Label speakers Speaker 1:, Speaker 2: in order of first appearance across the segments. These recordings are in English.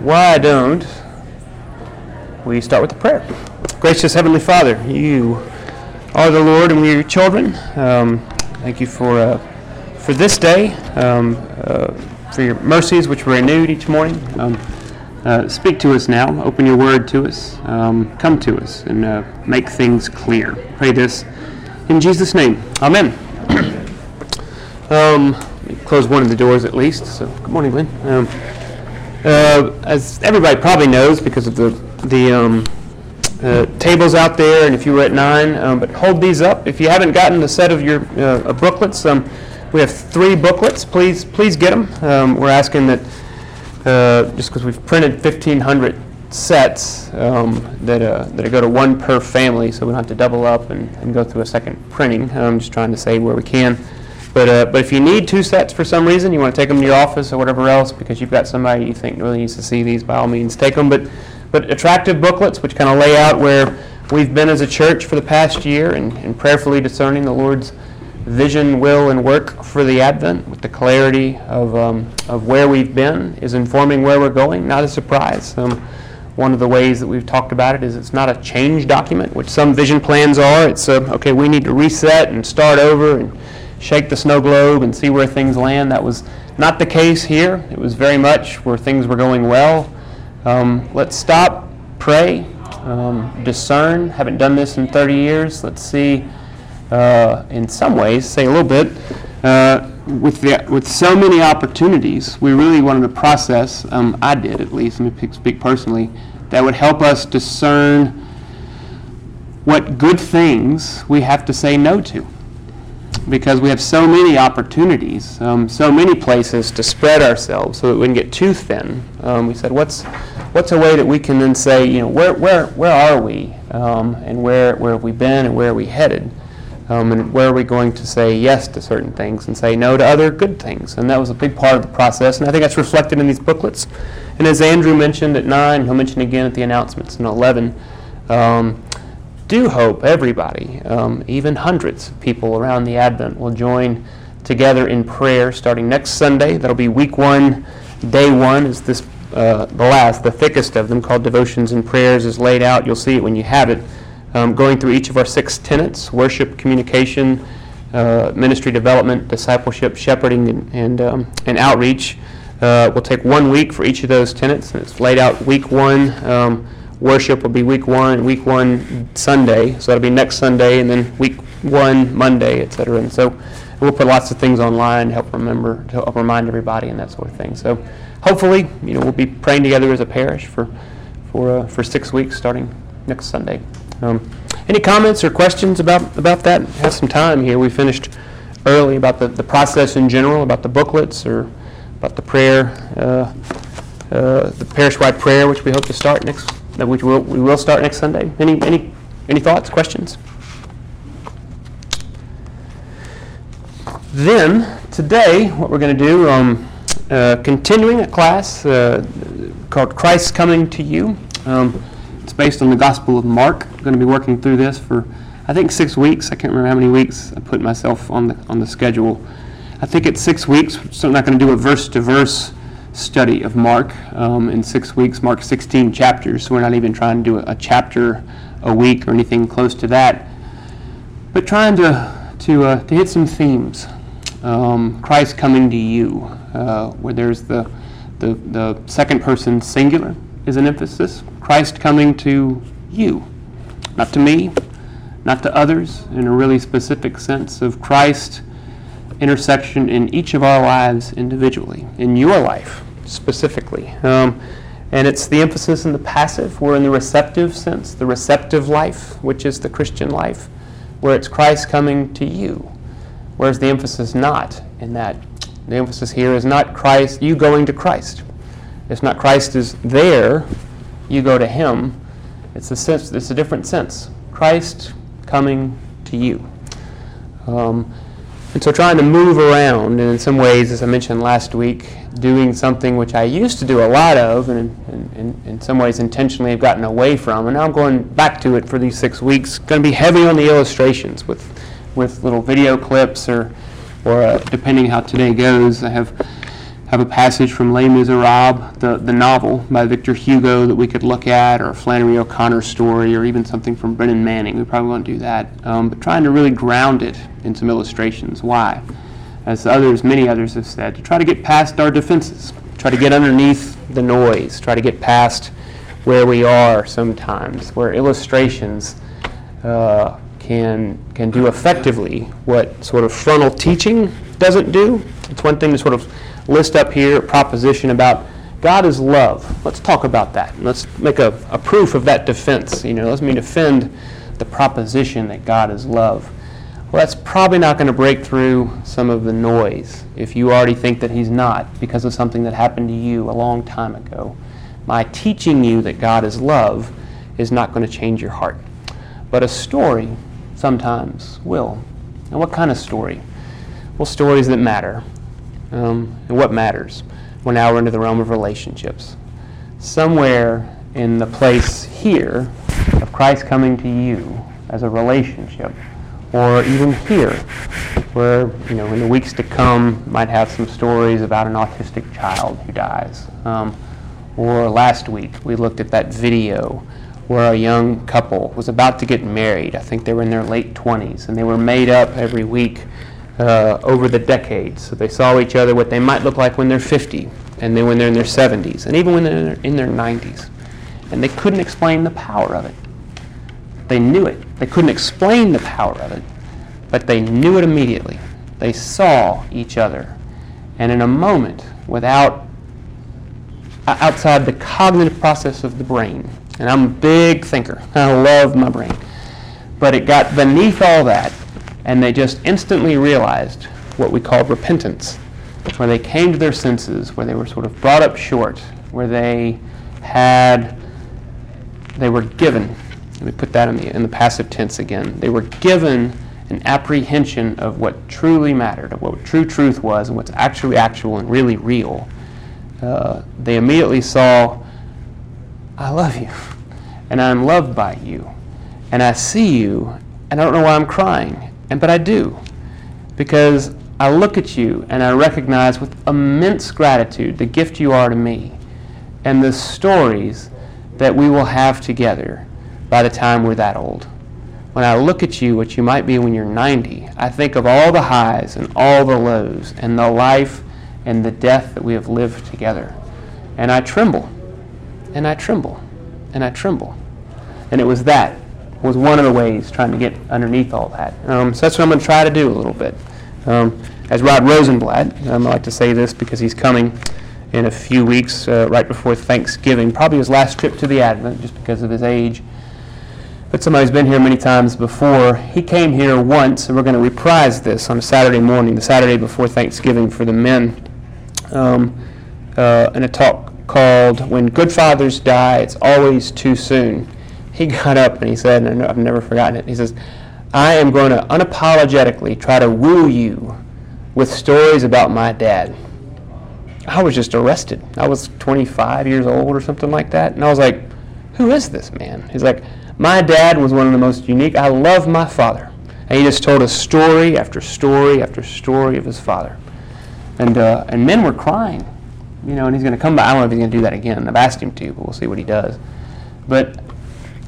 Speaker 1: why don't we start with the prayer? Gracious Heavenly Father, you are the Lord and we are your children. Um, thank you for, uh, for this day, um, uh, for your mercies which were renewed each morning. Um, uh, speak to us now. Open your word to us. Um, come to us and uh, make things clear. Pray this in Jesus' name. Amen. um, close one of the doors at least. So, good morning, Lynn. Uh, as everybody probably knows, because of the the um, uh, tables out there, and if you were at nine, um, but hold these up. If you haven't gotten a set of your uh, booklets, um, we have three booklets. Please, please get them. Um, we're asking that uh, just because we've printed 1,500 sets um, that, uh, that go to one per family, so we don't have to double up and, and go through a second printing. I'm just trying to save where we can. But, uh, but if you need two sets for some reason, you want to take them to your office or whatever else because you've got somebody you think really needs to see these, by all means, take them. But, but attractive booklets which kind of lay out where we've been as a church for the past year and, and prayerfully discerning the Lord's vision, will, and work for the Advent with the clarity of, um, of where we've been is informing where we're going, not a surprise. Um, one of the ways that we've talked about it is it's not a change document, which some vision plans are. It's, uh, okay, we need to reset and start over and shake the snow globe and see where things land. That was not the case here. It was very much where things were going well. Um, let's stop, pray, um, discern. Haven't done this in 30 years. Let's see, uh, in some ways, say a little bit. Uh, with, the, with so many opportunities, we really wanted to process, um, I did at least, let me speak personally, that would help us discern what good things we have to say no to because we have so many opportunities, um, so many places to spread ourselves so that we can get too thin. Um, we said, what's, what's a way that we can then say, you know, where, where, where are we um, and where, where have we been and where are we headed? Um, and where are we going to say yes to certain things and say no to other good things? And that was a big part of the process, and I think that's reflected in these booklets. And as Andrew mentioned at 9, he'll mention again at the announcements in 11, um, do hope everybody, um, even hundreds of people around the Advent, will join together in prayer starting next Sunday. That'll be week one, day one, is this uh, the last, the thickest of them, called Devotions and Prayers, is laid out. You'll see it when you have it. Um, going through each of our six tenets worship, communication, uh, ministry development, discipleship, shepherding, and, and, um, and outreach. Uh, we'll take one week for each of those tenets, and it's laid out week one. Um, worship will be week one, week one Sunday, so that'll be next Sunday, and then week one Monday, et cetera. And so we'll put lots of things online to help remember, to help remind everybody, and that sort of thing. So hopefully, you know, we'll be praying together as a parish for for uh, for six weeks starting next Sunday. Um, any comments or questions about about that? Have some time here. We finished early about the, the process in general, about the booklets, or about the prayer, uh, uh, the parish-wide prayer, which we hope to start next that we will, we will start next Sunday. Any, any, any thoughts, questions? Then, today, what we're going to do, um, uh, continuing a class uh, called Christ Coming to You. Um, it's based on the Gospel of Mark. I'm going to be working through this for, I think, six weeks. I can't remember how many weeks I put myself on the, on the schedule. I think it's six weeks, so I'm not going to do a verse to verse study of Mark um, in six weeks. Mark 16 chapters, so we're not even trying to do a, a chapter a week or anything close to that, but trying to to, uh, to hit some themes. Um, Christ coming to you, uh, where there's the, the the second person singular is an emphasis. Christ coming to you, not to me, not to others, in a really specific sense of Christ intersection in each of our lives individually, in your life specifically. Um, and it's the emphasis in the passive. We're in the receptive sense, the receptive life, which is the Christian life, where it's Christ coming to you. Whereas the emphasis not in that. The emphasis here is not Christ, you going to Christ. It's not Christ is there, you go to Him. It's a sense. It's a different sense. Christ coming to you. Um, and so trying to move around, and in some ways, as I mentioned last week, doing something which I used to do a lot of, and in, in some ways intentionally have gotten away from, and now I'm going back to it for these six weeks. Going to be heavy on the illustrations with, with little video clips, or, or uh, depending how today goes, I have have a passage from Les Miserables, the, the novel by Victor Hugo, that we could look at, or Flannery O'Connor's story, or even something from Brennan Manning. We probably won't do that. Um, but trying to really ground it in some illustrations. Why? As others, many others have said, to try to get past our defenses, try to get underneath the noise, try to get past where we are sometimes, where illustrations uh, can, can do effectively what sort of frontal teaching doesn't do. It's one thing to sort of list up here proposition about God is love. Let's talk about that. Let's make a, a proof of that defense. You know, let me defend the proposition that God is love. Well, that's probably not going to break through some of the noise if you already think that He's not because of something that happened to you a long time ago. My teaching you that God is love is not going to change your heart. But a story sometimes will. And what kind of story? Well, stories that matter. Um, and what matters? Well, now we're into the realm of relationships. Somewhere in the place here of Christ coming to you as a relationship, or even here, where you know in the weeks to come might have some stories about an autistic child who dies. Um, or last week we looked at that video where a young couple was about to get married. I think they were in their late 20s, and they were made up every week uh, over the decades. So they saw each other what they might look like when they're 50, and then when they're in their 70s, and even when they're in their 90s. And they couldn't explain the power of it. They knew it. They couldn't explain the power of it, but they knew it immediately. They saw each other. And in a moment, without outside the cognitive process of the brain, and I'm a big thinker. I love my brain. But it got beneath all that, and they just instantly realized what we call repentance, where they came to their senses, where they were sort of brought up short, where they had, they were given, let me put that in the, in the passive tense again, they were given an apprehension of what truly mattered, of what true truth was, and what's actually actual and really real. Uh, they immediately saw I love you, and I'm loved by you, and I see you, and I don't know why I'm crying, and but I do, because I look at you and I recognize with immense gratitude the gift you are to me, and the stories that we will have together by the time we're that old. When I look at you, what you might be when you're 90, I think of all the highs and all the lows, and the life and the death that we have lived together, and I tremble and I tremble, and I tremble. And it was that was one of the ways trying to get underneath all that. Um, so that's what I'm going to try to do a little bit. Um, as Rod Rosenbladt, um, I like to say this because he's coming in a few weeks, uh, right before Thanksgiving, probably his last trip to the Advent, just because of his age. But somebody's been here many times before. He came here once, and we're going to reprise this on a Saturday morning, the Saturday before Thanksgiving for the men, um, uh, in a talk called When Good Fathers Die, It's Always Too Soon. He got up and he said, and I've never forgotten it, he says, I am going to unapologetically try to woo you with stories about my dad. I was just arrested. I was 25 years old or something like that. And I was like, who is this man? He's like, my dad was one of the most unique. I love my father. And he just told us story after story after story of his father. And, uh, and men were crying you know, and he's going to come by. I don't know if he's going to do that again. I've asked him to, but we'll see what he does. But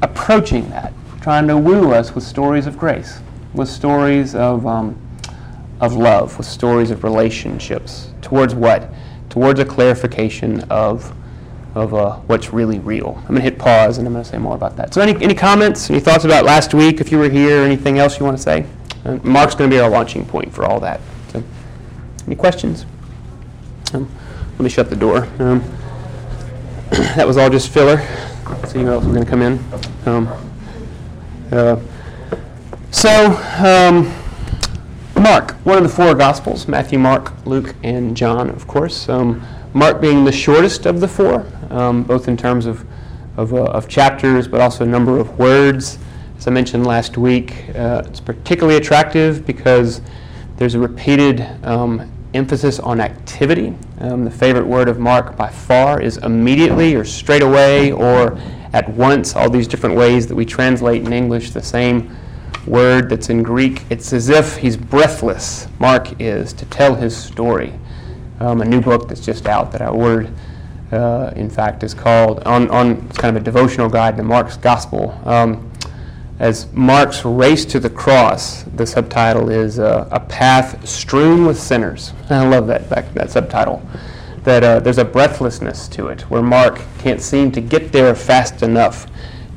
Speaker 1: approaching that, trying to woo us with stories of grace, with stories of, um, of love, with stories of relationships, towards what? Towards a clarification of, of uh, what's really real. I'm going to hit pause and I'm going to say more about that. So, any, any comments, any thoughts about last week, if you were here, anything else you want to say? Uh, Mark's going to be our launching point for all that. So, any questions? Um, let me shut the door. Um, that was all just filler. See who else was going to come in. Um, uh, so, um, Mark, one of the four Gospels Matthew, Mark, Luke, and John, of course. Um, Mark being the shortest of the four, um, both in terms of, of, uh, of, chapters, but also number of words. As I mentioned last week, uh, it's particularly attractive because there's a repeated um, emphasis on activity. Um, the favorite word of Mark by far is immediately or straight away or at once, all these different ways that we translate in English the same word that's in Greek. It's as if he's breathless, Mark is, to tell his story. um, a new book that's just out that I ordered. Uh, in fact, is called on, on it's kind of a devotional guide to Mark's Gospel. Um, as Mark's race to the cross, the subtitle is uh, "A Path Strewn with Sinners." I love that that, that subtitle. That uh, there's a breathlessness to it, where Mark can't seem to get there fast enough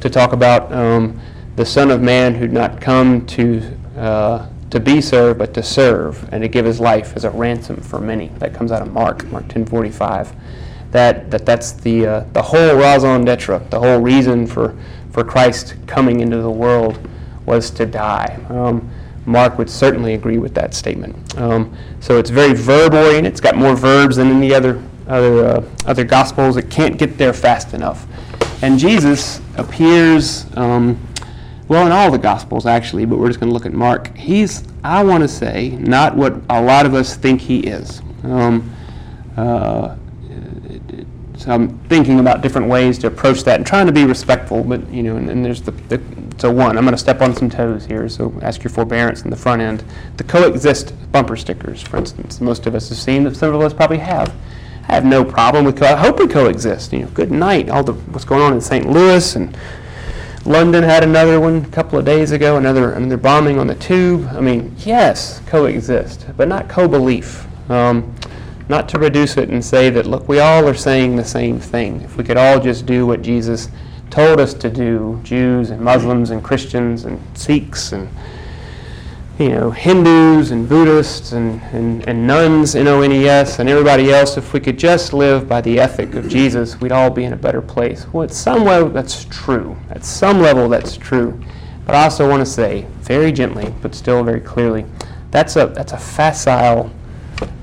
Speaker 1: to talk about um, the Son of Man who'd not come to uh, to be served, but to serve, and to give his life as a ransom for many. That comes out of Mark, Mark 10:45 that, that that's the, uh, the whole raison d'etre, the whole reason for, for Christ coming into the world was to die. Um, Mark would certainly agree with that statement. Um, so it's very verb oriented. It's got more verbs than any other other uh, other gospels. It can't get there fast enough. And Jesus appears, um, well, in all the gospels actually, but we're just going to look at Mark. He's, I want to say, not what a lot of us think he is. Um, uh, so I'm thinking about different ways to approach that and trying to be respectful. But you know, and, and there's the, the so one. I'm going to step on some toes here, so ask your forbearance in the front end. The coexist bumper stickers, for instance, most of us have seen. That some of us probably have. I have no problem with. Co- I hope we coexist. You know, good night. All the what's going on in St. Louis and London had another one a couple of days ago. Another another bombing on the tube. I mean, yes, coexist, but not co-belief. Um, not to reduce it and say that, look, we all are saying the same thing. If we could all just do what Jesus told us to do, Jews and Muslims and Christians and Sikhs and you know, Hindus and Buddhists and, and, and nuns, N-O-N-E-S, and everybody else, if we could just live by the ethic of Jesus, we'd all be in a better place. Well, at some level, that's true. At some level, that's true. But I also want to say, very gently, but still very clearly, that's a, that's a facile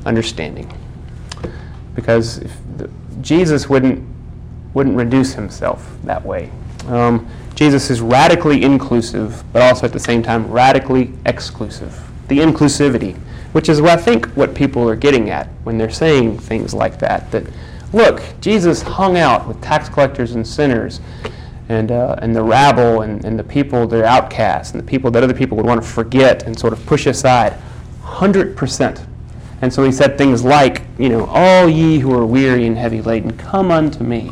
Speaker 1: understanding because the, Jesus wouldn't wouldn't reduce himself that way. Um, Jesus is radically inclusive, but also at the same time radically exclusive. The inclusivity, which is what I think what people are getting at when they're saying things like that. That look, Jesus hung out with tax collectors and sinners, and uh, and the rabble and, and the people, the outcasts, and the people that other people would want to forget and sort of push aside. Hundred percent and so he said things like, you know, all ye who are weary and heavy laden, come unto me,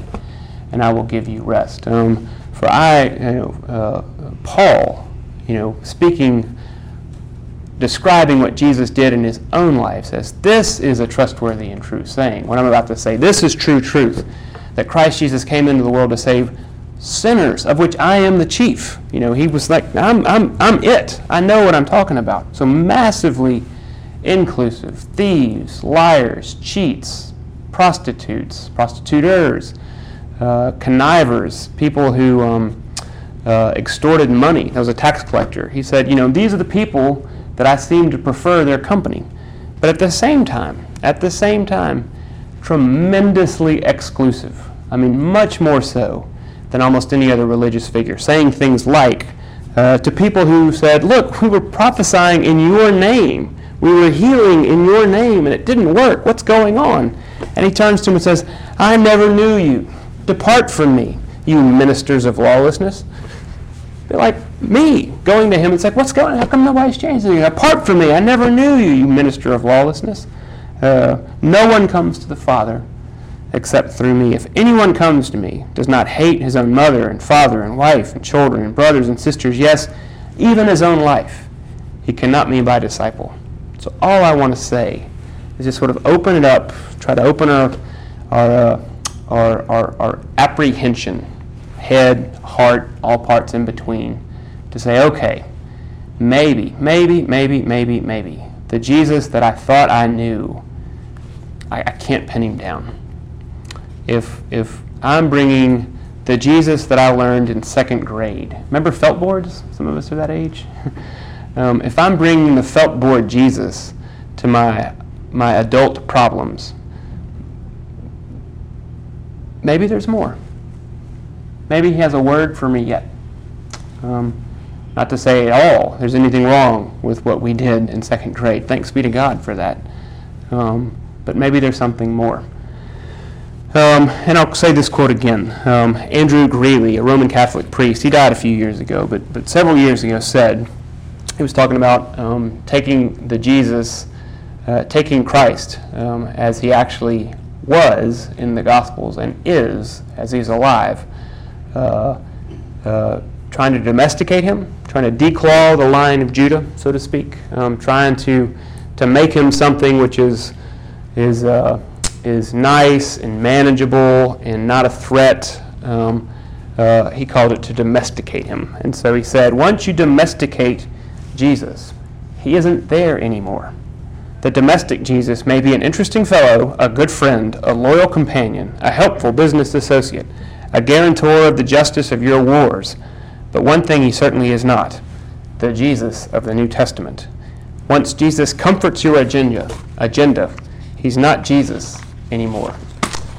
Speaker 1: and I will give you rest. Um, for I, you know, uh, Paul, you know, speaking, describing what Jesus did in his own life, says, This is a trustworthy and true saying. What I'm about to say, this is true truth, that Christ Jesus came into the world to save sinners, of which I am the chief. You know, he was like, I'm, I'm, I'm it. I know what I'm talking about. So massively inclusive, thieves, liars, cheats, prostitutes, prostituteurs, uh, connivers, people who um, uh, extorted money. That was a tax collector. He said, you know, these are the people that I seem to prefer their company. But at the same time, at the same time, tremendously exclusive. I mean, much more so than almost any other religious figure, saying things like uh, to people who said, Look, we were prophesying in your name. We were healing in your name and it didn't work. What's going on? And he turns to him and says, I never knew you. Depart from me, you ministers of lawlessness. They're like me going to him and say, What's going on? How come nobody's changed anything? Apart from me, I never knew you, you minister of lawlessness. Uh, no one comes to the Father except through me. If anyone comes to me, does not hate his own mother and father and wife and children and brothers and sisters, yes, even his own life, he cannot be my disciple. So all I want to say is just sort of open it up, try to open our, our, uh, our, our, our apprehension, head, heart, all parts in between, to say, okay, maybe, maybe, maybe, maybe, maybe, the Jesus that I thought I knew, I, I can't pin him down. If, if I'm bringing the Jesus that I learned in second grade, remember felt boards? Some of us are that age. Um, if I'm bringing the felt board Jesus to my, my adult problems, maybe there's more. Maybe he has a word for me yet. Um, not to say at all there's anything wrong with what we did in second grade. Thanks be to God for that. Um, but maybe there's something more. Um, and I'll say this quote again. Um, Andrew Greeley, a Roman Catholic priest, he died a few years ago, but, but several years ago said, he was talking about um, taking the Jesus uh, taking Christ um, as he actually was in the Gospels and is as he's alive, uh, uh, trying to domesticate him, trying to declaw the lion of Judah, so to speak, um, trying to, to make him something which is, is, uh, is nice and manageable and not a threat. Um, uh, he called it to domesticate him. And so he said, once you domesticate Jesus, he isn't there anymore. The domestic Jesus may be an interesting fellow, a good friend, a loyal companion, a helpful business associate, a guarantor of the justice of your wars. But one thing he certainly is not the Jesus of the New Testament. Once Jesus comforts your agenda, agenda, he's not Jesus anymore.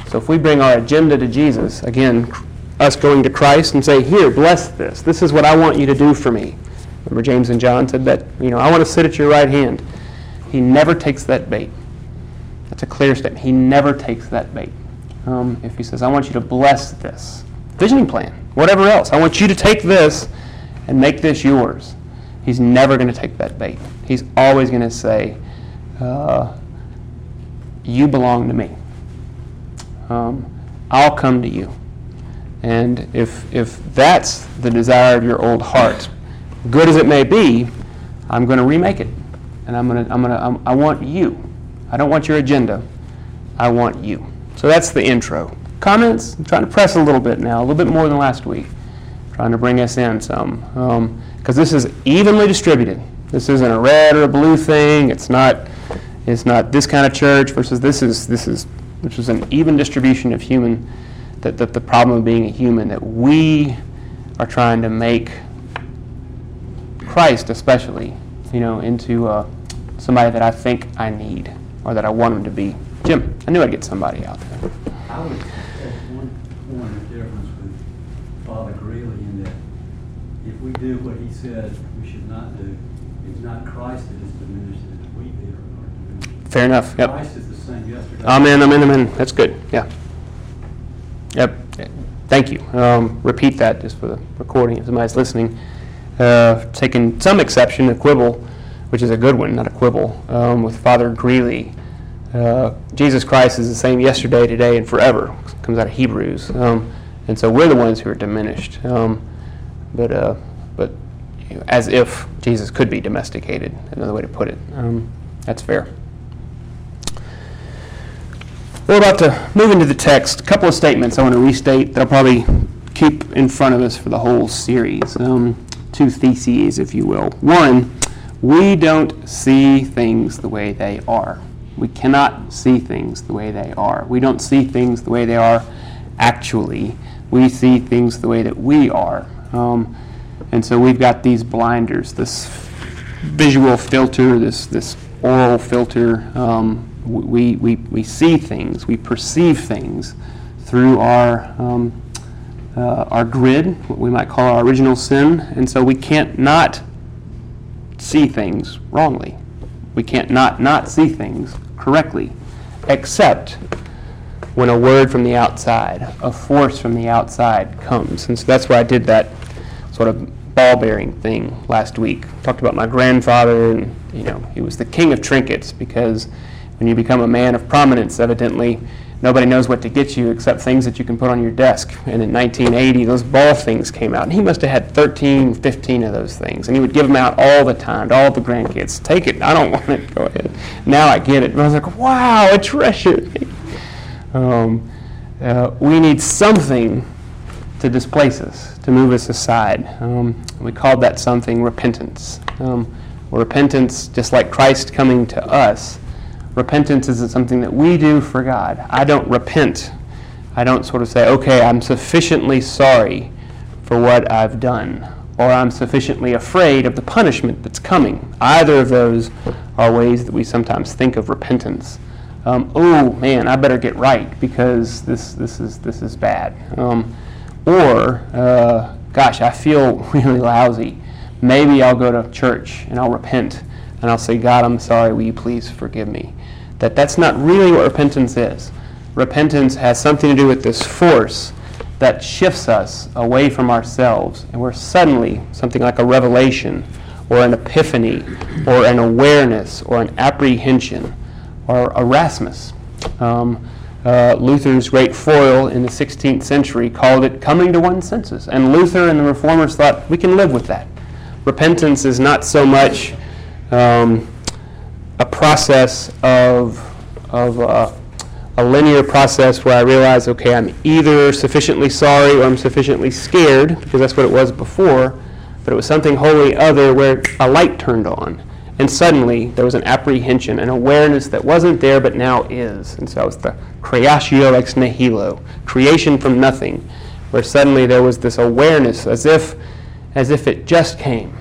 Speaker 1: So if we bring our agenda to Jesus, again, us going to Christ and say, Here, bless this. This is what I want you to do for me. Remember, James and John said that, you know, I want to sit at your right hand. He never takes that bait. That's a clear statement. He never takes that bait. Um, if he says, I want you to bless this visioning plan, whatever else, I want you to take this and make this yours. He's never going to take that bait. He's always going to say, uh, You belong to me. Um, I'll come to you. And if, if that's the desire of your old heart, good as it may be, I'm going to remake it. And I'm going to, I'm going to, I'm, I want you. I don't want your agenda. I want you. So that's the intro. Comments? I'm trying to press a little bit now, a little bit more than last week. Trying to bring us in some. Because um, this is evenly distributed. This isn't a red or a blue thing. It's not, it's not this kind of church versus this is, this is, which is an even distribution of human that, that the problem of being a human, that we are trying to make Christ, especially, you know, into uh, somebody that I think I need or that I want him to be. Jim, I knew I'd get somebody out there.
Speaker 2: I would add one point of difference with Father Greeley in that if we do what he said we should not do, it's not Christ that is diminished, it's we that are diminished.
Speaker 1: Fair enough. Yep.
Speaker 2: Christ is the same yesterday.
Speaker 1: Amen, amen, amen. That's good. Yeah. Yep. Thank you. Um, repeat that just for the recording if somebody's listening. Uh, taking some exception, a quibble, which is a good one, not a quibble, um, with Father Greeley. Uh, Jesus Christ is the same yesterday, today, and forever. Comes out of Hebrews. Um, and so we're the ones who are diminished. Um, but uh, but you know, as if Jesus could be domesticated, another way to put it. Um, that's fair. We're about to move into the text. A couple of statements I want to restate that I'll probably keep in front of us for the whole series. Um, two theses, if you will. One, we don't see things the way they are. We cannot see things the way they are. We don't see things the way they are actually. We see things the way that we are. Um, and so we've got these blinders, this visual filter, this, this oral filter. Um, we, we, we see things, we perceive things through our, um, uh, our grid, what we might call our original sin, and so we can't not see things wrongly. We can't not not see things correctly, except when a word from the outside, a force from the outside comes. And so that's why I did that sort of ball bearing thing last week. Talked about my grandfather, and you know, he was the king of trinkets because when you become a man of prominence, evidently, nobody knows what to get you except things that you can put on your desk. And in 1980, those ball things came out. And he must have had 13, 15 of those things. And he would give them out all the time to all the grandkids. Take it. I don't want it. Go ahead. Now I get it. And I was like, wow, a treasure. Um, uh, we need something to displace us, to move us aside. Um, we called that something repentance. Um, repentance, just like Christ coming to us, repentance isn't something that we do for God. I don't repent. I don't sort of say, okay, I'm sufficiently sorry for what I've done, or I'm sufficiently afraid of the punishment that's coming. Either of those are ways that we sometimes think of repentance. Um, oh man, I better get right because this this is this is bad. Um, or uh, gosh, I feel really lousy. Maybe I'll go to church and I'll repent and I'll say, God, I'm sorry. Will you please forgive me? That that's not really what repentance is. Repentance has something to do with this force that shifts us away from ourselves, and we're suddenly, something like a revelation, or an epiphany, or an awareness, or an apprehension, or Erasmus. Um, uh, Luther's great foil in the 16th century called it coming to one's senses. And Luther and the Reformers thought we can live with that. Repentance is not so much um, a process of, of uh, a linear process where I realize, okay, I'm either sufficiently sorry or I'm sufficiently scared, because that's what it was before, but it was something wholly other where a light turned on. And suddenly there was an apprehension, an awareness that wasn't there but now is. And so it was the creatio ex nihilo, creation from nothing, where suddenly there was this awareness as if, as if it just came.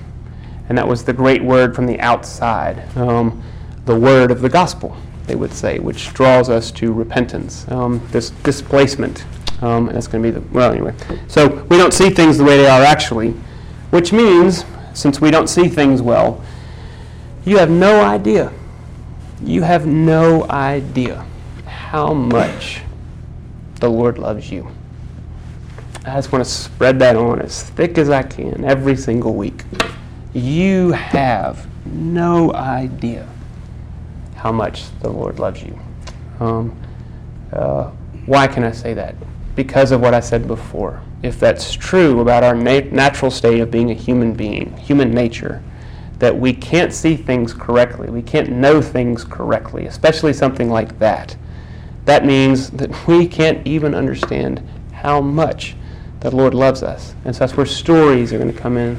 Speaker 1: And that was the great word from the outside, um, the word of the gospel, they would say, which draws us to repentance, um, this displacement. Um, and that's going to be the, well, anyway. So we don't see things the way they are actually, which means, since we don't see things well, you have no idea. You have no idea how much the Lord loves you. I just want to spread that on as thick as I can every single week. You have no idea how much the Lord loves you. Um, uh, why can I say that? Because of what I said before. If that's true about our nat- natural state of being a human being, human nature, that we can't see things correctly, we can't know things correctly, especially something like that. That means that we can't even understand how much the Lord loves us. And so that's where stories are going to come in,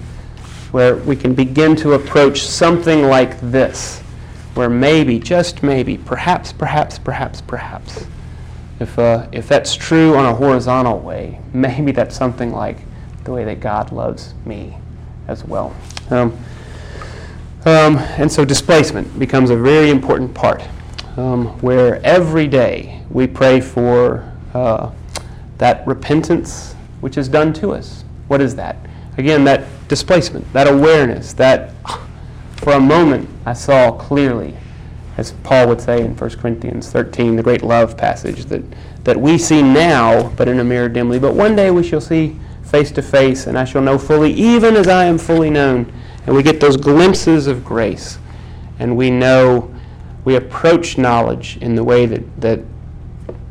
Speaker 1: where we can begin to approach something like this, where maybe, just maybe, perhaps, perhaps, perhaps, perhaps, if, uh, if that's true on a horizontal way, maybe that's something like the way that God loves me as well. Um, um, and so displacement becomes a very important part, um, where every day we pray for uh, that repentance which is done to us. What is that? Again, that displacement, that awareness, that for a moment I saw clearly, as Paul would say in 1 Corinthians 13, the great love passage, that, that we see now, but in a mirror dimly, but one day we shall see face to face, and I shall know fully, even as I am fully known. And we get those glimpses of grace. And we know, we approach knowledge in the way that, that,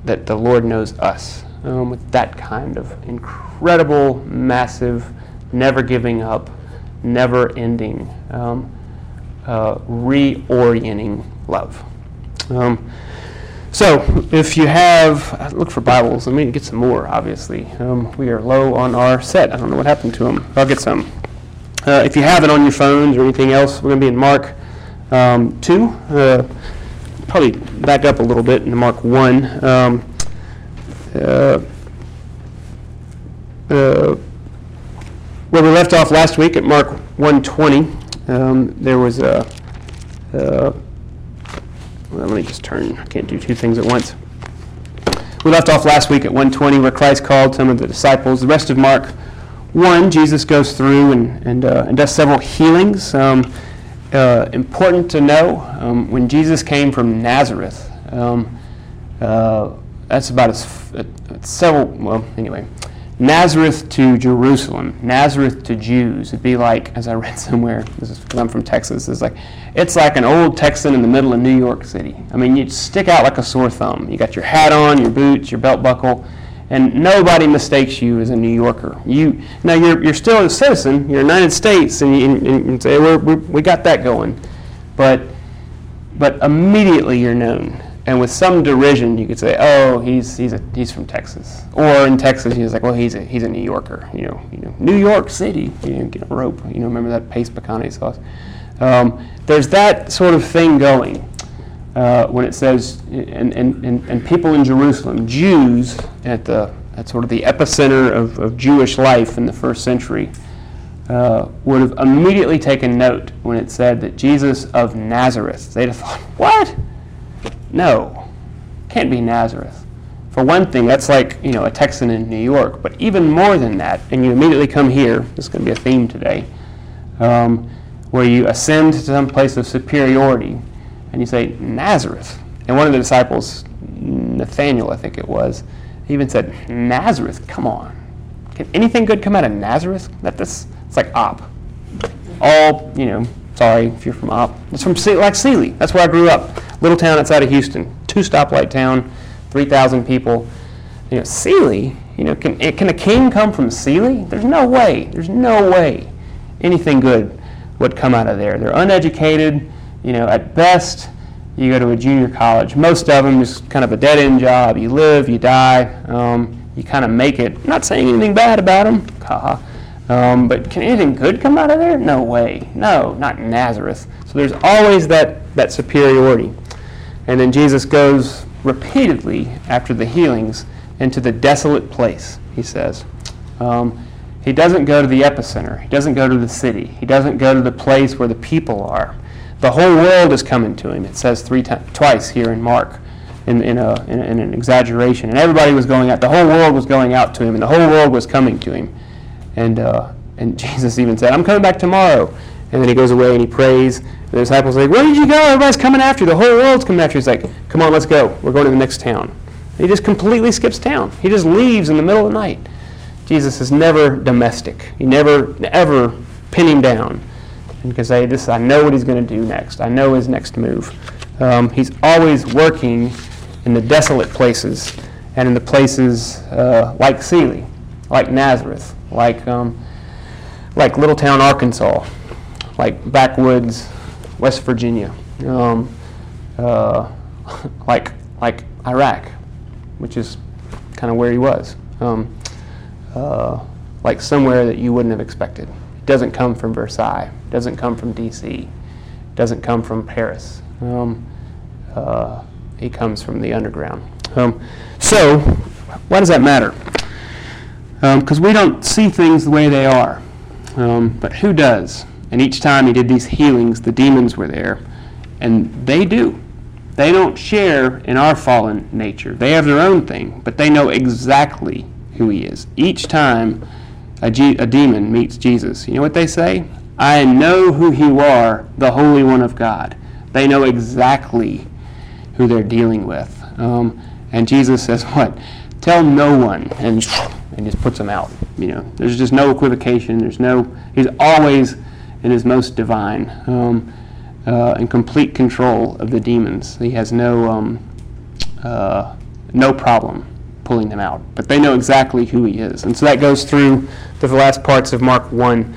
Speaker 1: that the Lord knows us, um, with that kind of incredible, massive, never giving up, never ending, um, uh, reorienting love. Um, so, if you have, look for Bibles. Let me get some more, obviously. Um, we are low on our set. I don't know what happened to them. I'll get some. Uh, if you have it on your phones or anything else, we're going to be in Mark um, 2. Uh, probably back up a little bit into Mark 1. Um, uh, uh, where we left off last week at Mark 120, um, there was a. Uh, let me just turn. I can't do two things at once. We left off last week at 120 where Christ called some of the disciples. The rest of Mark 1, Jesus goes through and, and, uh, and does several healings. Um, uh, important to know, um, when Jesus came from Nazareth, um, uh, that's about as f- uh, several, well, anyway, Nazareth to Jerusalem, Nazareth to Jews. It'd be like, as I read somewhere, this is because I'm from Texas, it's like, it's like an old Texan in the middle of New York City. I mean, you'd stick out like a sore thumb. You got your hat on, your boots, your belt buckle, and nobody mistakes you as a New Yorker. You now you're, you're still a citizen. You're United States, and you, and you say we're, we got that going, but but immediately you're known, and with some derision you could say, oh, he's he's a, he's from Texas, or in Texas he's like, well, he's a he's a New Yorker. You know, you know, New York City. You know, get a rope. You know, remember that Pace picante sauce. Um, there's that sort of thing going. Uh, when it says, and, and, and, and people in Jerusalem, Jews at the at sort of the epicenter of, of Jewish life in the first century, uh, would have immediately taken note when it said that Jesus of Nazareth. They'd have thought, what? No, can't be Nazareth. For one thing, that's like you know a Texan in New York. But even more than that, and you immediately come here. This is going to be a theme today, um, where you ascend to some place of superiority and you say, Nazareth. And one of the disciples, Nathaniel, I think it was, even said, Nazareth, come on. Can anything good come out of Nazareth? That this, it's like op. all, you know, sorry if you're from Op. It's from like Sealy. That's where I grew up. Little town outside of Houston. Two stoplight town, 3,000 people. You know, Sealy, you know, can, can a king come from Sealy? There's no way. There's no way anything good would come out of there. They're uneducated. You know, at best, you go to a junior college. Most of them is kind of a dead end job. You live, you die, um, you kind of make it. I'm not saying anything bad about them, haha. Um, but can anything good come out of there? No way. No, not Nazareth. So there's always that, that superiority. And then Jesus goes repeatedly after the healings into the desolate place, he says. Um, he doesn't go to the epicenter. He doesn't go to the city. He doesn't go to the place where the people are. The whole world is coming to him. It says three times, twice here in Mark, in, in, a, in, in an exaggeration. And everybody was going out. The whole world was going out to him, and the whole world was coming to him. And, uh, and Jesus even said, I'm coming back tomorrow. And then he goes away and he prays. And the disciples are like, Where did you go? Everybody's coming after you. The whole world's coming after you. He's like, Come on, let's go. We're going to the next town. And he just completely skips town. He just leaves in the middle of the night. Jesus is never domestic. He never, ever pin him down can say, "This, I know what he's going to do next. I know his next move." Um, he's always working in the desolate places and in the places uh, like Sealy, like Nazareth, like um, like Littletown, Arkansas, like backwoods, West Virginia, um, uh, like like Iraq, which is kind of where he was, um, uh, like somewhere that you wouldn't have expected. It doesn't come from Versailles, it doesn't come from D.C., it doesn't come from Paris. Um, uh, he comes from the underground. Um, so, why does that matter? Because we don't see things the way they are. Um, but who does? And each time he did these healings, the demons were there. And they do. They don't share in our fallen nature. They have their own thing, but they know exactly who he is. Each time a, G- a demon meets Jesus, you know what they say? I know who you are, the Holy One of God. They know exactly who they're dealing with. Um, and Jesus says, What? Tell no one. And, and just puts them out. You know, there's just no equivocation. There's no, he's always in his most divine um, uh, and complete control of the demons. He has no, um, uh, no problem pulling them out. But they know exactly who he is. And so that goes through the last parts of Mark 1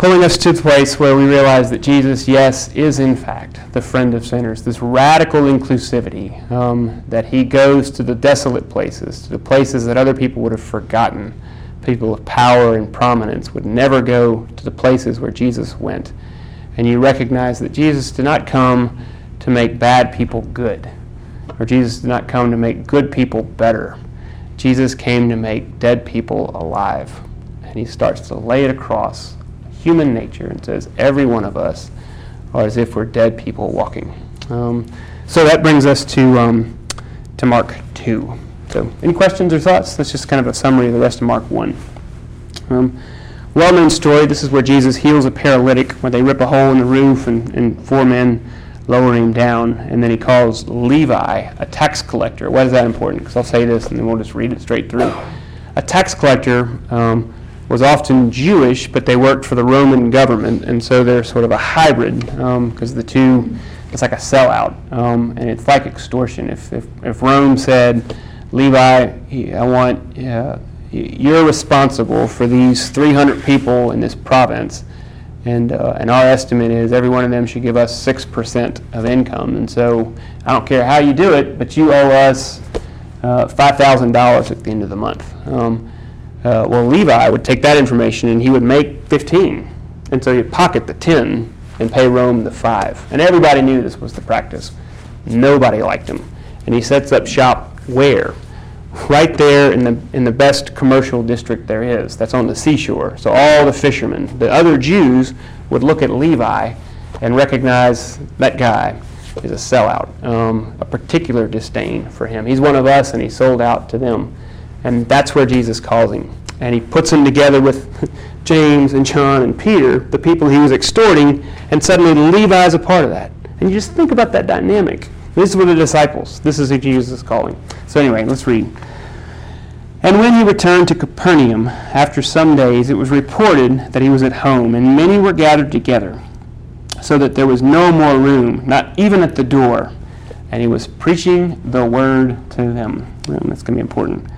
Speaker 1: pulling us to the place where we realize that Jesus, yes, is in fact the friend of sinners. This radical inclusivity, um, that he goes to the desolate places, to the places that other people would have forgotten. People of power and prominence would never go to the places where Jesus went. And you recognize that Jesus did not come to make bad people good, or Jesus did not come to make good people better. Jesus came to make dead people alive. And he starts to lay it across human nature and says every one of us are as if we're dead people walking. Um, so that brings us to, um, to Mark 2. So, any questions or thoughts? That's just kind of a summary of the rest of Mark 1. Um, well known story. This is where Jesus heals a paralytic, where they rip a hole in the roof and, and four men lower him down. And then he calls Levi a tax collector. Why is that important? Because I'll say this and then we'll just read it straight through. A tax collector um, was often Jewish, but they worked for the Roman government, and so they're sort of a hybrid because um, the two, it's like a sellout, um, and it's like extortion. If, if, if Rome said, Levi, I want, uh, you're responsible for these 300 people in this province, and, uh, and our estimate is every one of them should give us 6% of income, and so I don't care how you do it, but you owe us uh, $5,000 at the end of the month. Um, uh, well, Levi would take that information and he would make 15. And so he'd pocket the 10 and pay Rome the 5. And everybody knew this was the practice. Nobody liked him. And he sets up shop where? Right there in the, in the best commercial district there is. That's on the seashore. So all the fishermen, the other Jews, would look at Levi and recognize that guy is a sellout, um, a particular disdain for him. He's one of us and he sold out to them. And that's where Jesus calls him. And he puts him together with James and John and Peter, the people he was extorting, and suddenly Levi is a part of that. And you just think about that dynamic. This is what the disciples. This is who Jesus is calling. So anyway, let's read. And when he returned to Capernaum after some days, it was reported that he was at home, and many were gathered together, so that there was no more room, not even at the door. And he was preaching the word to them. Well, that's going to be important.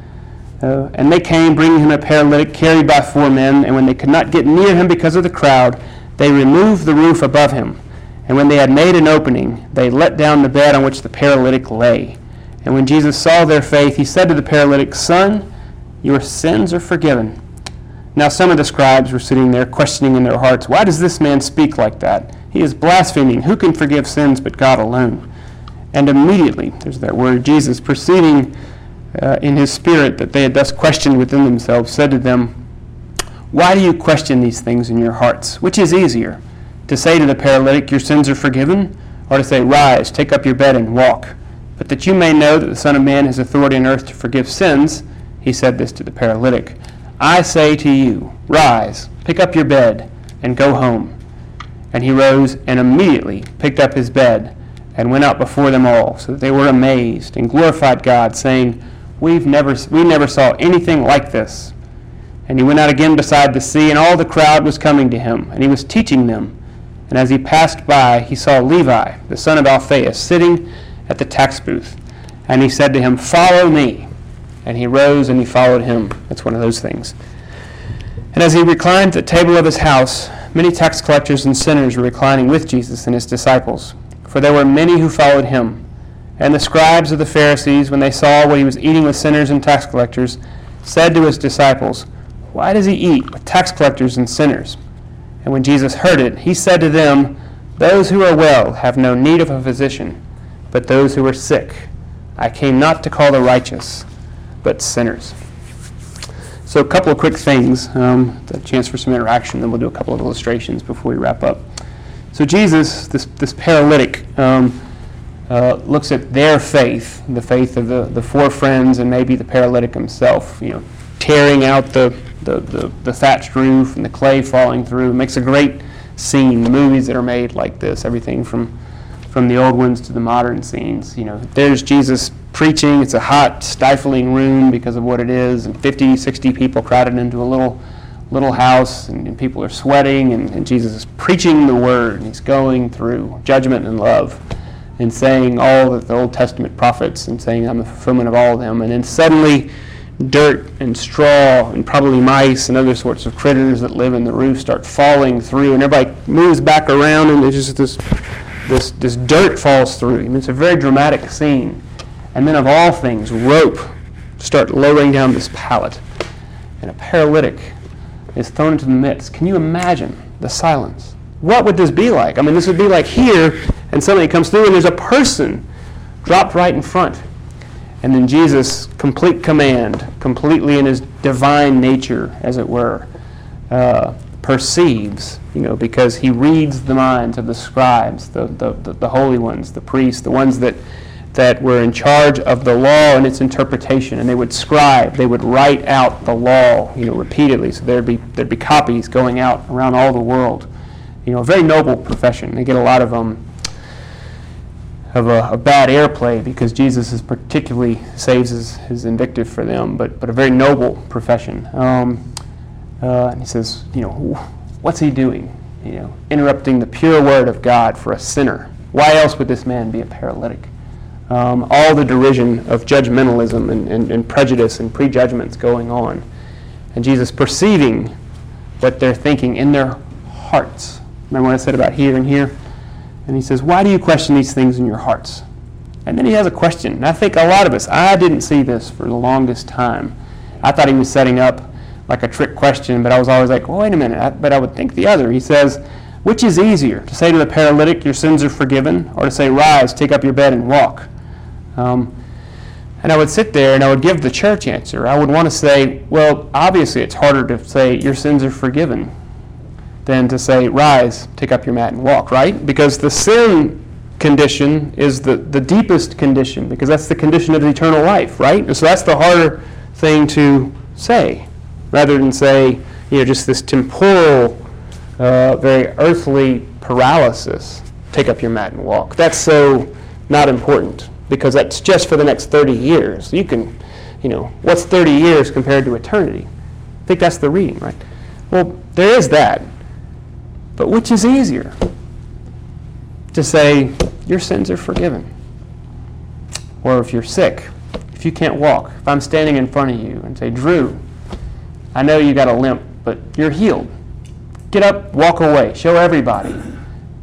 Speaker 1: Uh, and they came, bringing him a paralytic carried by four men. And when they could not get near him because of the crowd, they removed the roof above him. And when they had made an opening, they let down the bed on which the paralytic lay. And when Jesus saw their faith, he said to the paralytic, Son, your sins are forgiven. Now some of the scribes were sitting there, questioning in their hearts, Why does this man speak like that? He is blaspheming. Who can forgive sins but God alone? And immediately, there's that word, Jesus, perceiving uh, in his spirit that they had thus questioned within themselves, said to them, Why do you question these things in your hearts? Which is easier, to say to the paralytic, Your sins are forgiven, or to say, Rise, take up your bed, and walk? But that you may know that the Son of Man has authority on earth to forgive sins, he said this to the paralytic I say to you, rise, pick up your bed, and go home. And he rose and immediately picked up his bed and went out before them all, so that they were amazed and glorified God, saying, We've never, we never saw anything like this. And he went out again beside the sea, and all the crowd was coming to him, and he was teaching them. And as he passed by, he saw Levi, the son of Alphaeus, sitting at the tax booth. And he said to him, Follow me. And he rose and he followed him. That's one of those things. And as he reclined at the table of his house, many tax collectors and sinners were reclining with Jesus and his disciples, for there were many who followed him. And the scribes of the Pharisees, when they saw what he was eating with sinners and tax collectors, said to his disciples, Why does he eat with tax collectors and sinners? And when Jesus heard it, he said to them, Those who are well have no need of a physician, but those who are sick. I came not to call the righteous but sinners. So, a couple of quick things, um, a chance for some interaction, then we'll do a couple of illustrations before we wrap up. So, Jesus, this, this paralytic, um, uh, looks at their faith, the faith of the, the four friends and maybe the paralytic himself, you know, tearing out the, the, the, the thatched roof and the clay falling through. It makes a great scene. The movies that are made like this, everything from from the old ones to the modern scenes. You know, there's Jesus preaching. It's a hot, stifling room because of what it is, and 50, 60 people crowded into a little little house, and, and people are sweating, and, and, Jesus is preaching the word, and he's going through judgment and love, and saying all that the Old Testament prophets, and saying I'm the fulfillment of all of them, and then suddenly dirt and straw and probably mice and other sorts of critters that live in the roof start falling through, and everybody moves back around, and there's just this this, this dirt falls through. I mean, it's a very dramatic scene. And then, of all things, rope start lowering down this pallet. And a paralytic is thrown into the midst. Can you imagine the silence? What would this be like? I mean, this would be like here, and somebody comes through, and there's a person dropped right in front. And then Jesus, complete command, completely in his divine nature, as it were, uh, perceives, you know, because he reads the minds of the scribes, the, the, the, the, holy ones, the priests, the ones that, that were in charge of the law and its interpretation. And they would scribe, they would write out the law, you know, repeatedly. So there'd be, there'd be copies going out around all the world. You know, a very noble profession. They get a lot of, um, of a, a bad airplay because Jesus is particularly saves his, his invective for them, but, but a very noble profession. Um, uh, and he says, you know, what's he doing? You know, interrupting the pure word of God for a sinner. Why else would this man be a paralytic? Um, all the derision of judgmentalism and, and, and prejudice and prejudgments going on. And Jesus perceiving what they're thinking in their hearts. Remember what I said about here and here? And he says, Why do you question these things in your hearts? And then he has a question. And I think a lot of us, I didn't see this for the longest time. I thought he was setting up like a trick question, but I was always like, well, wait a minute, I, but I would think the other. He says, which is easier, to say to the paralytic, your sins are forgiven, or to say, rise, take up your bed, and walk? Um, and I would sit there and I would give the church answer. I would want to say, well, obviously it's harder to say, your sins are forgiven, than to say, rise, take up your mat, and walk, right? Because the sin condition is the, the deepest condition, because that's the condition of eternal life, right? And so that's the harder thing to say rather than say, you know, just this temporal, uh, very earthly paralysis. Take up your mat and walk. That's so not important because that's just for the next 30 years. You can, you know, what's 30 years compared to eternity? I think that's the reading, right? Well, there is that. But which is easier? To say, your sins are forgiven. Or if you're sick, if you can't walk, if I'm standing in front of you and say, Drew, I know you got a limp, but you're healed. Get up, walk away, show everybody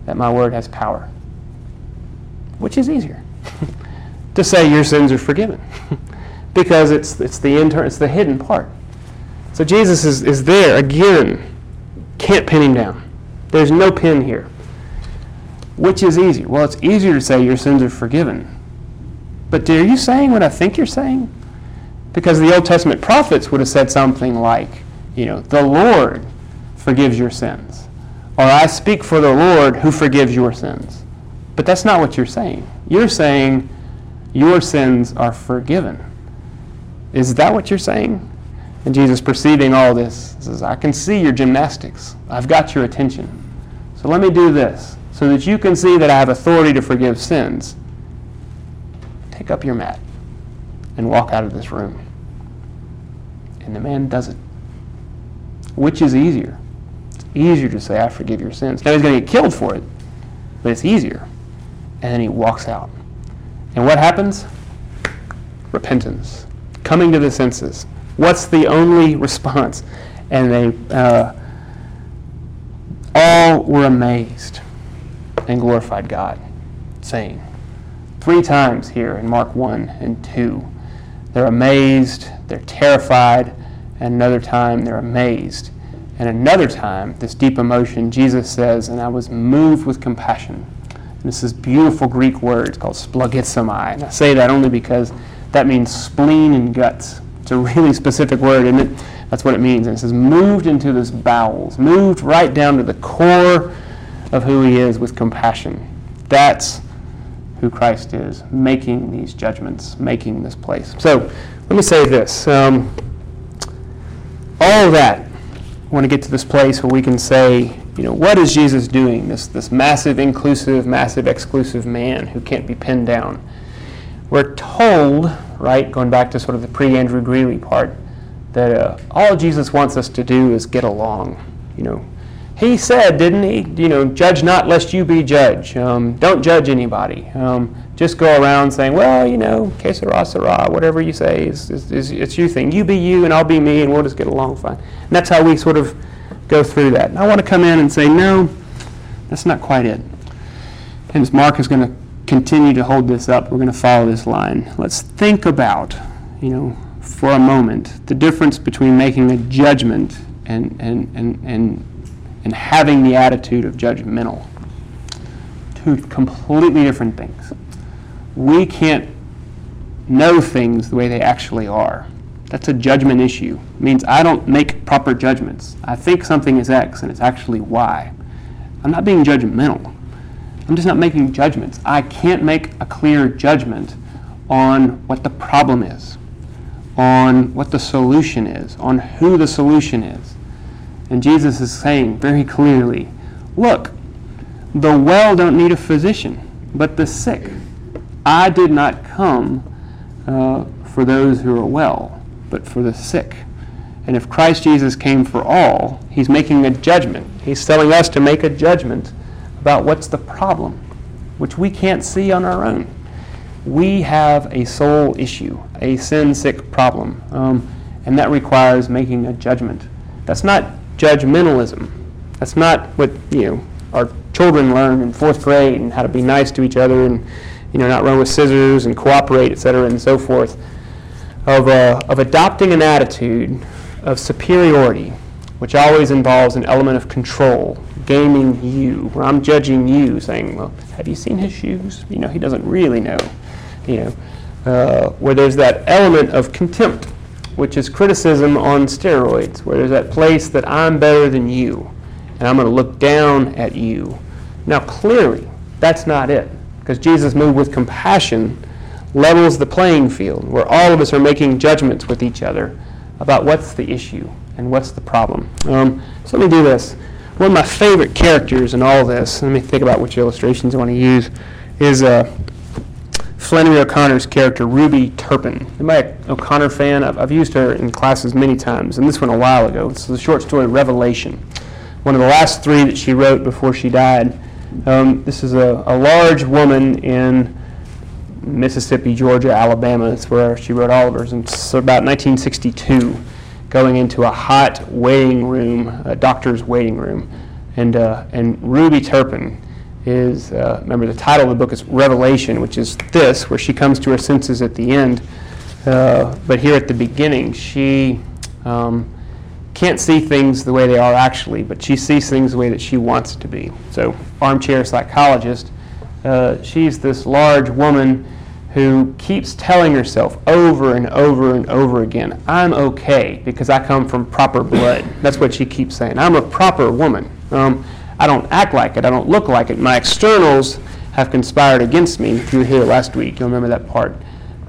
Speaker 1: that my word has power. Which is easier? to say your sins are forgiven. because it's, it's the inter- it's the hidden part. So Jesus is, is there again. Can't pin him down. There's no pin here. Which is easier? Well, it's easier to say your sins are forgiven. But are you saying what I think you're saying? Because the Old Testament prophets would have said something like, you know, the Lord forgives your sins. Or I speak for the Lord who forgives your sins. But that's not what you're saying. You're saying your sins are forgiven. Is that what you're saying? And Jesus, perceiving all this, says, I can see your gymnastics. I've got your attention. So let me do this so that you can see that I have authority to forgive sins. Take up your mat and walk out of this room. And the man does it. Which is easier? It's easier to say, I forgive your sins. Now he's going to get killed for it, but it's easier. And then he walks out. And what happens? Repentance. Coming to the senses. What's the only response? And they uh, all were amazed and glorified God, saying, three times here in Mark 1 and 2, they're amazed, they're terrified, and another time they're amazed. And another time, this deep emotion, Jesus says, and I was moved with compassion. And this is beautiful Greek word. It's called splanchnizomai. And I say that only because that means spleen and guts. It's a really specific word, and it? That's what it means. And it says, moved into his bowels, moved right down to the core of who he is with compassion. That's who Christ is, making these judgments, making this place. So let me say this. Um, all of that, I want to get to this place where we can say, you know, what is Jesus doing? This, this massive, inclusive, massive, exclusive man who can't be pinned down. We're told, right, going back to sort of the pre Andrew Greeley part, that uh, all Jesus wants us to do is get along. You know, he said, didn't he? You know, judge not lest you be judged. Um, don't judge anybody. Um, just go around saying, well, you know, que sera, sera, whatever you say is, is, is, it's you thing. You be you and I'll be me and we'll just get along fine. And that's how we sort of go through that. And I want to come in and say, no, that's not quite it. And Mark is going to continue to hold this up, we're going to follow this line. Let's think about, you know, for a moment, the difference between making a judgment and, and, and, and, and having the attitude of judgmental. Two completely different things. We can't know things the way they actually are. That's a judgment issue. It means I don't make proper judgments. I think something is X and it's actually Y. I'm not being judgmental. I'm just not making judgments. I can't make a clear judgment on what the problem is, on what the solution is, on who the solution is. And Jesus is saying very clearly, look, the well don't need a physician, but the sick. I did not come uh, for those who are well, but for the sick. And if Christ Jesus came for all, he's making a judgment. He's telling us to make a judgment about what's the problem, which we can't see on our own. We have a soul issue, a sin sick problem, um, and that requires making a judgment. That's not judgmentalism. That's not what you know our children learn in fourth grade and how to be nice to each other and you know not run with scissors and cooperate, etc., and so forth. Of, uh, of adopting an attitude of superiority, which always involves an element of control, gaming you, where I'm judging you, saying, "Well, have you seen his shoes?" You know, he doesn't really know. You know, uh, where there's that element of contempt, which is criticism on steroids, where there's that place that I'm better than you, and I'm going to look down at you. Now, clearly, that's not it, because Jesus moved with compassion, levels the playing field, where all of us are making judgments with each other about what's the issue and what's the problem. Um, so let me do this. One of my favorite characters in all this, let me think about which illustrations I want to use, is uh, Flannery O'Connor's character, Ruby Turpin. Anybody an O'Connor fan? I've, I've used her in classes many times, and this one a while ago. This is the short story Revelation, one of the last three that she wrote before she died. Um, this is a, a large woman in Mississippi, Georgia, Alabama. That's where she wrote all of hers. And it's about 1962, going into a hot waiting room, a doctor's waiting room. And, uh, and Ruby Turpin is, uh, remember, the title of the book is Revelation, which is this, where she comes to her senses at the end. Uh, but here at the beginning, she um, can't see things the way they are actually, but she sees things the way that she wants it to be. So, armchair psychologist uh, she's this large woman who keeps telling herself over and over and over again, I'm okay because I come from proper blood. That's what she keeps saying. I'm a proper woman. Um, I don't act like it. I don't look like it. My externals have conspired against me. If you were here last week, you'll remember that part.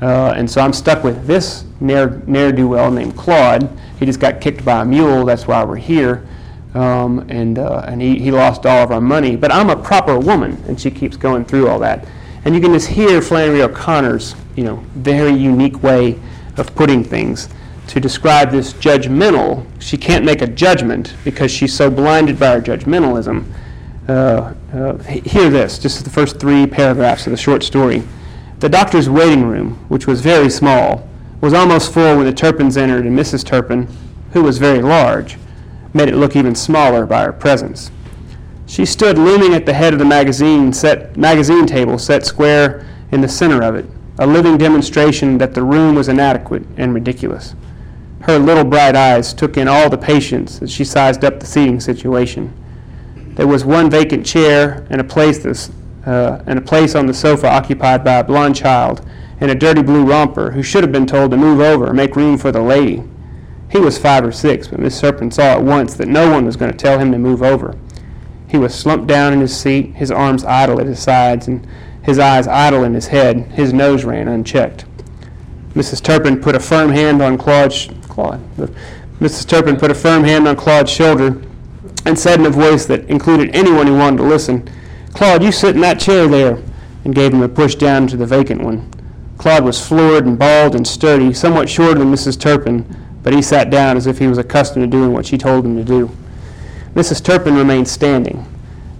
Speaker 1: Uh, and so I'm stuck with this ne'er, ne'er-do-well named Claude. He just got kicked by a mule. That's why we're here um, and, uh, and he, he lost all of our money. But I'm a proper woman, and she keeps going through all that. And you can just hear Flannery O'Connor's, you know, very unique way of putting things to describe this judgmental. She can't make a judgment because she's so blinded by her judgmentalism. Uh, uh, hear this, just the first three paragraphs of the short story. The doctor's waiting room, which was very small, was almost full when the Turpins entered, and Mrs. Turpin, who was very large, made it look even smaller by her presence. She stood looming at the head of the magazine, set, magazine table set square in the center of it, a living demonstration that the room was inadequate and ridiculous. Her little bright eyes took in all the patients as she sized up the seating situation. There was one vacant chair and a place, this, uh, and a place on the sofa occupied by a blond child in a dirty blue romper who should have been told to move over and make room for the lady. He was five or six, but Miss Turpin saw at once that no one was going to tell him to move over. He was slumped down in his seat, his arms idle at his sides, and his eyes idle in his head. His nose ran unchecked. Mrs. Turpin put a firm hand on Claude's Claude. Mrs. Turpin put a firm hand on Claude's shoulder and said in a voice that included anyone who wanted to listen, Claude, you sit in that chair there, and gave him a push down to the vacant one. Claude was florid and bald and sturdy, somewhat shorter than Mrs. Turpin, but he sat down as if he was accustomed to doing what she told him to do. Mrs. Turpin remained standing.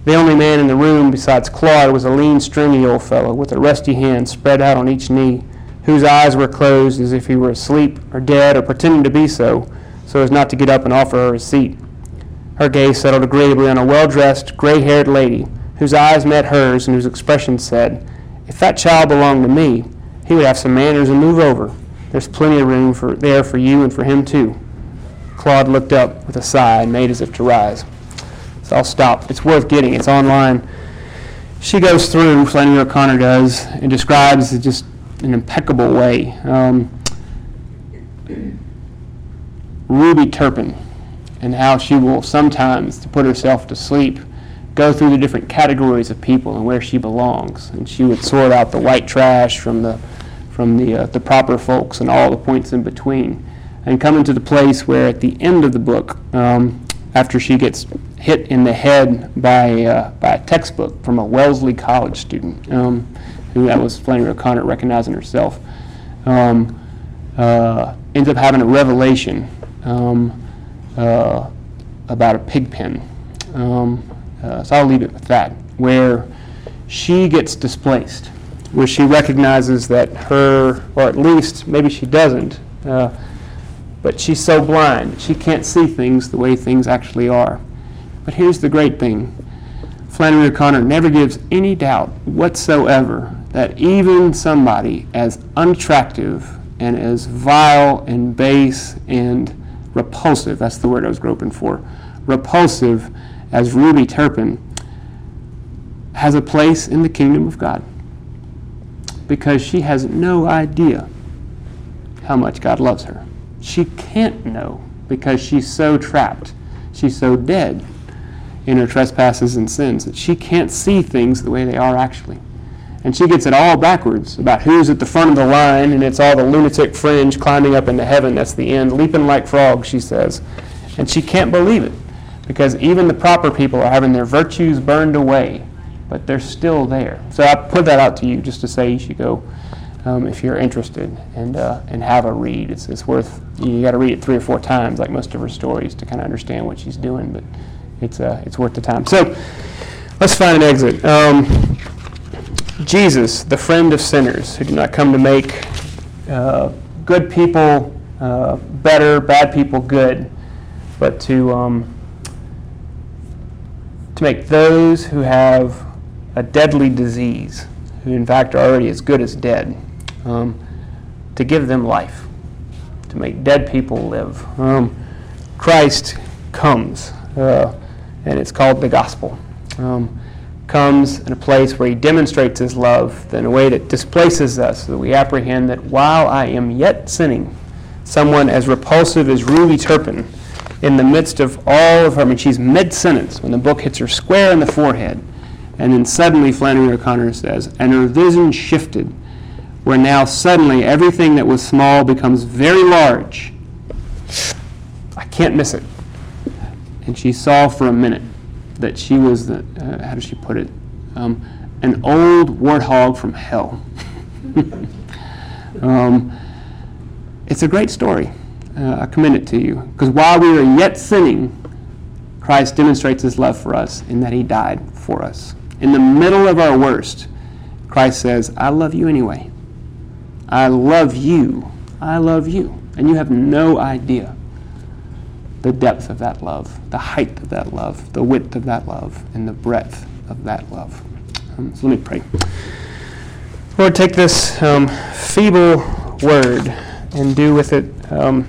Speaker 1: The only man in the room besides Claude was a lean, stringy old fellow with a rusty hand spread out on each knee, whose eyes were closed as if he were asleep or dead or pretending to be so, so as not to get up and offer her a seat. Her gaze settled agreeably on a well dressed, gray haired lady whose eyes met hers and whose expression said, If that child belonged to me, he would have some manners and move over. There's plenty of room for, there for you and for him too. Claude looked up with a sigh and made as if to rise. So I'll stop. It's worth getting. It's online. She goes through, Flannery O'Connor does, and describes it just an impeccable way. Um, Ruby Turpin and how she will sometimes, to put herself to sleep, go through the different categories of people and where she belongs. And she would sort out the white trash from the from the, uh, the proper folks and all the points in between. And coming to the place where at the end of the book, um, after she gets hit in the head by, uh, by a textbook from a Wellesley College student, um, who that was Flannery O'Connor recognizing herself, um, uh, ends up having a revelation um, uh, about a pig pen. Um, uh, so I'll leave it with that, where she gets displaced where she recognizes that her, or at least maybe she doesn't, uh, but she's so blind she can't see things the way things actually are. But here's the great thing Flannery O'Connor never gives any doubt whatsoever that even somebody as unattractive and as vile and base and repulsive, that's the word I was groping for, repulsive as Ruby Turpin, has a place in the kingdom of God because she has no idea how much God loves her. She can't know because she's so trapped. She's so dead in her trespasses and sins that she can't see things the way they are actually. And she gets it all backwards about who's at the front of the line, and it's all the lunatic fringe climbing up into heaven. That's the end, leaping like frogs, she says. And she can't believe it because even the proper people are having their virtues burned away but they're still there. So I put that out to you just to say you should go um, if you're interested and uh, and have a read. It's, it's worth you got to read it three or four times, like most of her stories, to kind of understand what she's doing. But it's uh, it's worth the time. So let's find an exit. Um, Jesus, the friend of sinners, who did not come to make uh, good people uh, better, bad people good, but to um, to make those who have a deadly disease, who in fact are already as good as dead, um, to give them life, to make dead people live. Um, Christ comes, uh, and it's called the gospel. Um, comes in a place where he demonstrates his love in a way that displaces us, so that we apprehend that while I am yet sinning, someone as repulsive as Ruby Turpin, in the midst of all of her, I mean, she's mid sentence when the book hits her square in the forehead, and then suddenly Flannery O'Connor says, and her vision shifted, where now suddenly everything that was small becomes very large. I can't miss it. And she saw for a minute that she was the, uh, how does she put it? Um, an old warthog from hell. um, it's a great story. Uh, I commend it to you. Because while we were yet sinning, Christ demonstrates his love for us in that he died for us. In the middle of our worst, Christ says, I love you anyway. I love you. I love you. And you have no idea the depth of that love, the height of that love, the width of that love, and the breadth of that love. Um, so let me pray. Lord, take this um, feeble word and do with it um,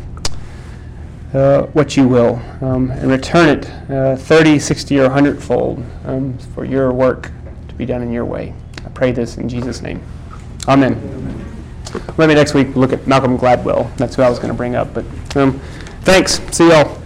Speaker 1: uh, what you will, um, and return it uh, 30, 60, or 100 fold um, for your work to be done in your way. I pray this in Jesus' name. Amen. Maybe next week look at Malcolm Gladwell. That's who I was going to bring up. But um, thanks. See y'all.